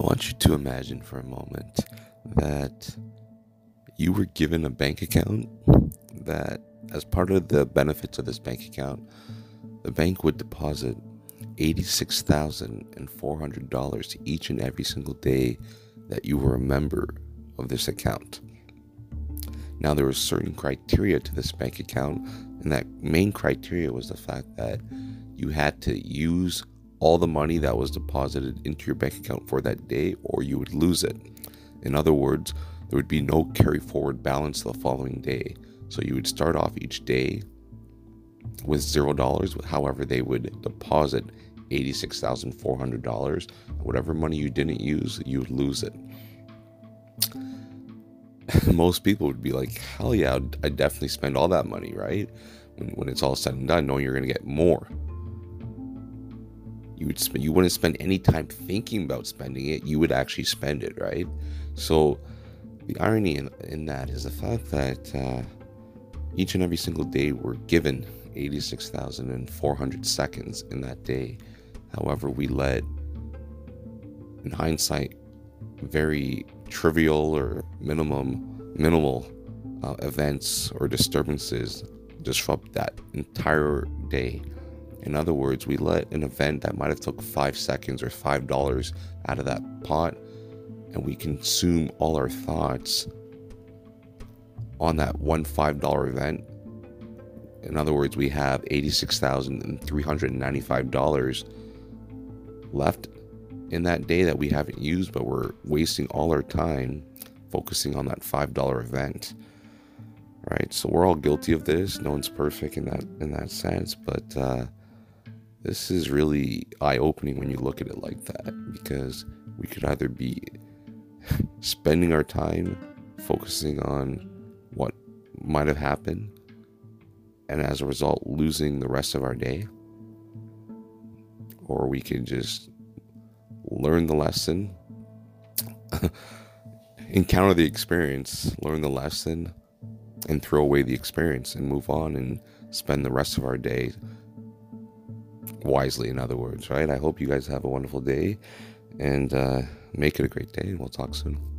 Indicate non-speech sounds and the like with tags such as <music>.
want you to imagine for a moment that you were given a bank account that, as part of the benefits of this bank account, the bank would deposit $86,400 each and every single day that you were a member of this account. Now, there was certain criteria to this bank account, and that main criteria was the fact that you had to use all the money that was deposited into your bank account for that day, or you would lose it. In other words, there would be no carry forward balance the following day. So you would start off each day with zero dollars. However, they would deposit $86,400. Whatever money you didn't use, you would lose it. <laughs> Most people would be like, hell yeah, i definitely spend all that money, right? When, when it's all said and done, knowing you're going to get more. You would spend, you wouldn't spend any time thinking about spending it. You would actually spend it, right? So the irony in, in that is the fact that uh, each and every single day we're given 86,400 seconds in that day. However, we let, in hindsight, very trivial or minimum minimal uh, events or disturbances disrupt that entire day. In other words, we let an event that might have took five seconds or five dollars out of that pot, and we consume all our thoughts on that one five dollar event. In other words, we have eighty-six thousand and three hundred and ninety-five dollars left in that day that we haven't used, but we're wasting all our time focusing on that five dollar event. Right, so we're all guilty of this. No one's perfect in that in that sense, but uh, this is really eye opening when you look at it like that because we could either be <laughs> spending our time focusing on what might have happened and as a result losing the rest of our day or we can just learn the lesson, <laughs> encounter the experience, learn the lesson, and throw away the experience and move on and spend the rest of our day wisely, in other words, right? I hope you guys have a wonderful day and uh, make it a great day. We'll talk soon.